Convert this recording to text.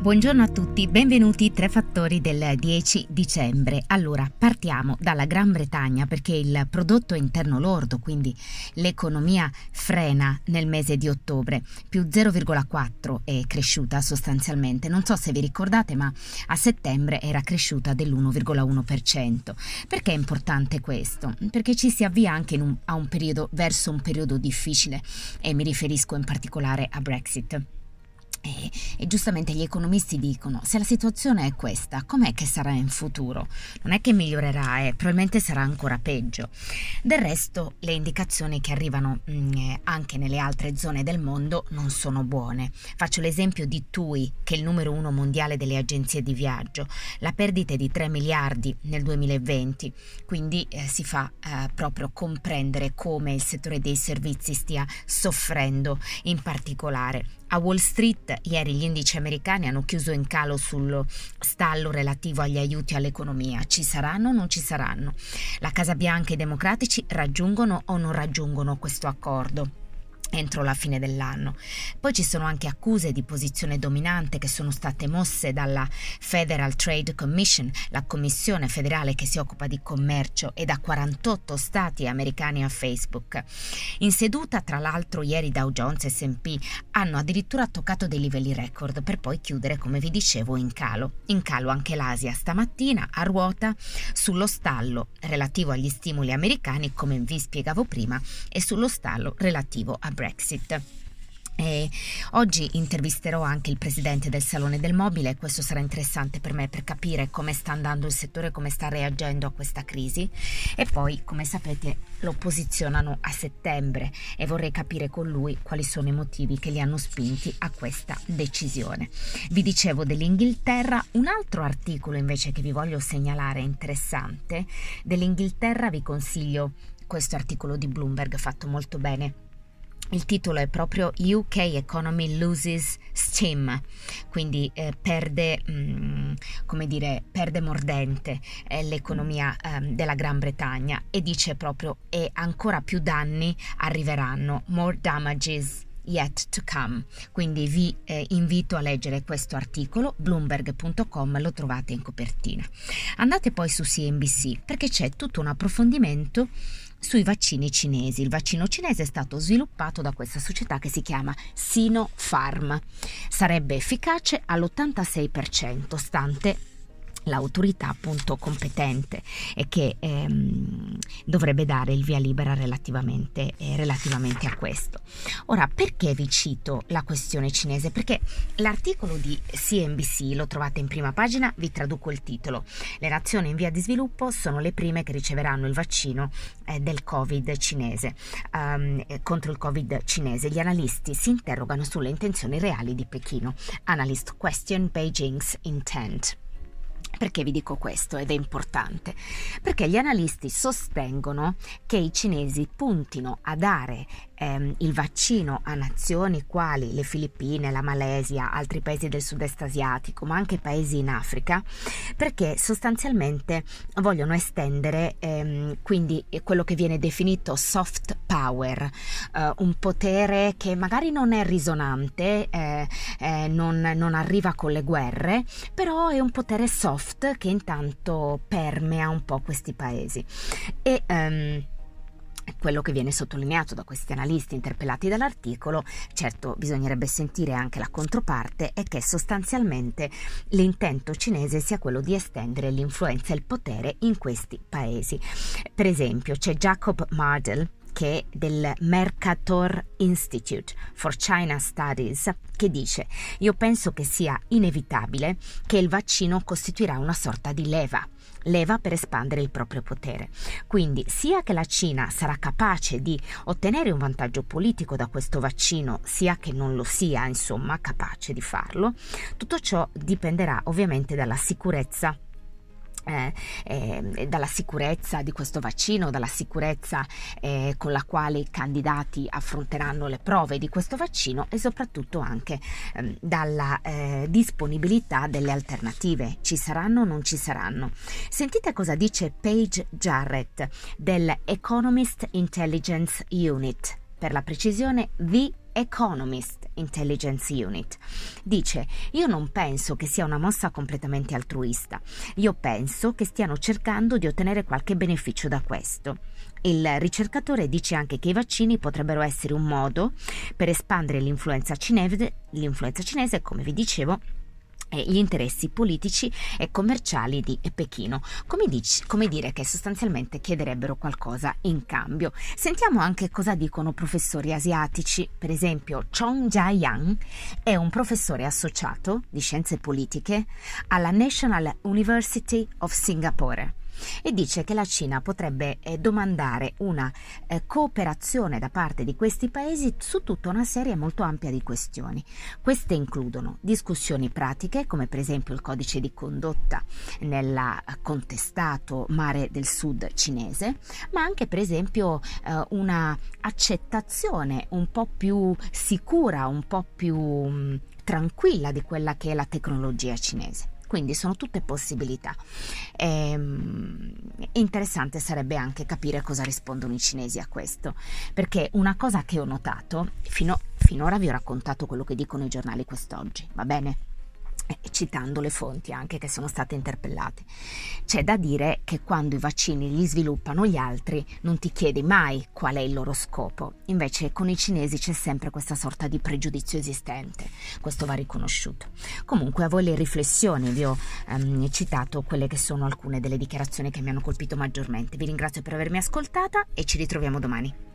Buongiorno a tutti, benvenuti Tre Fattori del 10 dicembre. Allora, partiamo dalla Gran Bretagna perché il prodotto interno lordo, quindi l'economia, frena nel mese di ottobre, più 0,4 è cresciuta sostanzialmente. Non so se vi ricordate, ma a settembre era cresciuta dell'1,1%. Perché è importante questo? Perché ci si avvia anche un, un periodo, verso un periodo difficile e mi riferisco in particolare a Brexit. E, e, giustamente gli economisti dicono, se la situazione è questa, com'è che sarà in futuro? Non è che migliorerà, eh, probabilmente sarà ancora peggio. Del resto, le indicazioni che arrivano mh, mm, anche nelle altre zone del mondo non sono buone. Faccio l'esempio di TUI, che è il numero uno mondiale delle agenzie di viaggio. La perdita è di 3 miliardi nel 2020, quindi eh, si fa eh, proprio comprendere come il settore dei servizi stia soffrendo in particolare a Wall Street ieri gli indici americani hanno chiuso in calo sullo stallo relativo agli aiuti all'economia. Ci saranno o non ci saranno? La Casa Bianca e i democratici raggiungono o non raggiungono questo accordo? Entro la fine dell'anno. Poi ci sono anche accuse di posizione dominante che sono state mosse dalla Federal Trade Commission, la commissione federale che si occupa di commercio, e da 48 stati americani a Facebook. In seduta, tra l'altro, ieri Dow Jones e S&P hanno addirittura toccato dei livelli record per poi chiudere, come vi dicevo, in calo. In calo anche l'Asia stamattina a ruota sullo stallo relativo agli stimoli americani, come vi spiegavo prima, e sullo stallo relativo a Brexit. E oggi intervisterò anche il presidente del Salone del Mobile, questo sarà interessante per me per capire come sta andando il settore, come sta reagendo a questa crisi e poi, come sapete, lo posizionano a settembre e vorrei capire con lui quali sono i motivi che li hanno spinti a questa decisione. Vi dicevo dell'Inghilterra, un altro articolo invece che vi voglio segnalare interessante, dell'Inghilterra vi consiglio questo articolo di Bloomberg fatto molto bene il titolo è proprio UK Economy Loses Steam, quindi eh, perde, mh, mm, come dire, perde mordente eh, l'economia eh, della Gran Bretagna e dice proprio e ancora più danni arriveranno, more damages yet to come. Quindi vi eh, invito a leggere questo articolo, bloomberg.com, lo trovate in copertina. Andate poi su CNBC perché c'è tutto un approfondimento sui vaccini cinesi. Il vaccino cinese è stato sviluppato da questa società che si chiama Sinopharm. Sarebbe efficace all'86%, stante l'autorità appunto competente e che ehm, dovrebbe dare il via libera relativamente, eh, relativamente, a questo. Ora, perché vi cito la questione cinese? Perché l'articolo di CNBC lo trovate in prima pagina, vi traduco il titolo. Le nazioni in via di sviluppo sono le prime che riceveranno il vaccino eh, del Covid cinese, um, contro il Covid cinese. Gli analisti si interrogano sulle intenzioni reali di Pechino. Analyst question Beijing's intent. Perché vi dico questo ed è importante? Perché gli analisti sostengono che i cinesi puntino a dare ehm, il vaccino a nazioni quali le Filippine, la Malesia, altri paesi del sud-est asiatico, ma anche paesi in Africa, perché sostanzialmente vogliono estendere ehm, quindi quello che viene definito soft power, eh, un potere che magari non è risonante, eh, eh, non, non arriva con le guerre, però è un potere soft che intanto permea un po' questi paesi. E, um, quello che viene sottolineato da questi analisti interpellati dall'articolo, certo bisognerebbe sentire anche la controparte, è che sostanzialmente l'intento cinese sia quello di estendere l'influenza e il potere in questi paesi. Per esempio c'è Jacob Mardell, che del Mercator Institute for China Studies che dice io penso che sia inevitabile che il vaccino costituirà una sorta di leva leva per espandere il proprio potere. Quindi sia che la Cina sarà capace di ottenere un vantaggio politico da questo vaccino, sia che non lo sia, insomma, capace di farlo, tutto ciò dipenderà ovviamente dalla sicurezza eh, eh, dalla sicurezza di questo vaccino, dalla sicurezza eh, con la quale i candidati affronteranno le prove di questo vaccino e soprattutto anche ehm, dalla eh, disponibilità delle alternative. Ci saranno o non ci saranno? Sentite cosa dice Paige Jarrett del Economist Intelligence Unit, per la precisione The Economist Intelligence Unit. Dice, io non penso che sia una mossa completamente altruista, io penso che stiano cercando di ottenere qualche beneficio da questo. Il ricercatore dice anche che i vaccini potrebbero essere un modo per espandere l'influenza cinese, l'influenza cinese come vi dicevo, gli interessi politici e commerciali di Pechino, come, dici, come, dire che sostanzialmente chiederebbero qualcosa in cambio. Sentiamo anche cosa dicono professori asiatici, per esempio Chong Jia-yang è un professore associato di scienze politiche alla National University of Singapore e dice che la Cina potrebbe eh, domandare una eh, cooperazione da parte di questi paesi su tutta una serie molto ampia di questioni. Queste includono discussioni pratiche come per esempio il codice di condotta nel contestato mare del sud cinese, ma anche per esempio eh, una accettazione un po' più sicura, un po' più mm, tranquilla di quella che è la tecnologia cinese. Quindi sono tutte possibilità. Ehm, interessante sarebbe anche capire cosa rispondono i cinesi a questo, perché una cosa che ho notato, fino, finora vi ho raccontato quello che dicono i giornali quest'oggi, va bene? Citando le fonti anche che sono state interpellate. C'è da dire che quando i vaccini li sviluppano gli altri non ti chiedi mai qual è il loro scopo, invece con i cinesi c'è sempre questa sorta di pregiudizio esistente, questo va riconosciuto. Comunque a voi le riflessioni, vi ho um, citato quelle che sono alcune delle dichiarazioni che mi hanno colpito maggiormente. Vi ringrazio per avermi ascoltata e ci ritroviamo domani.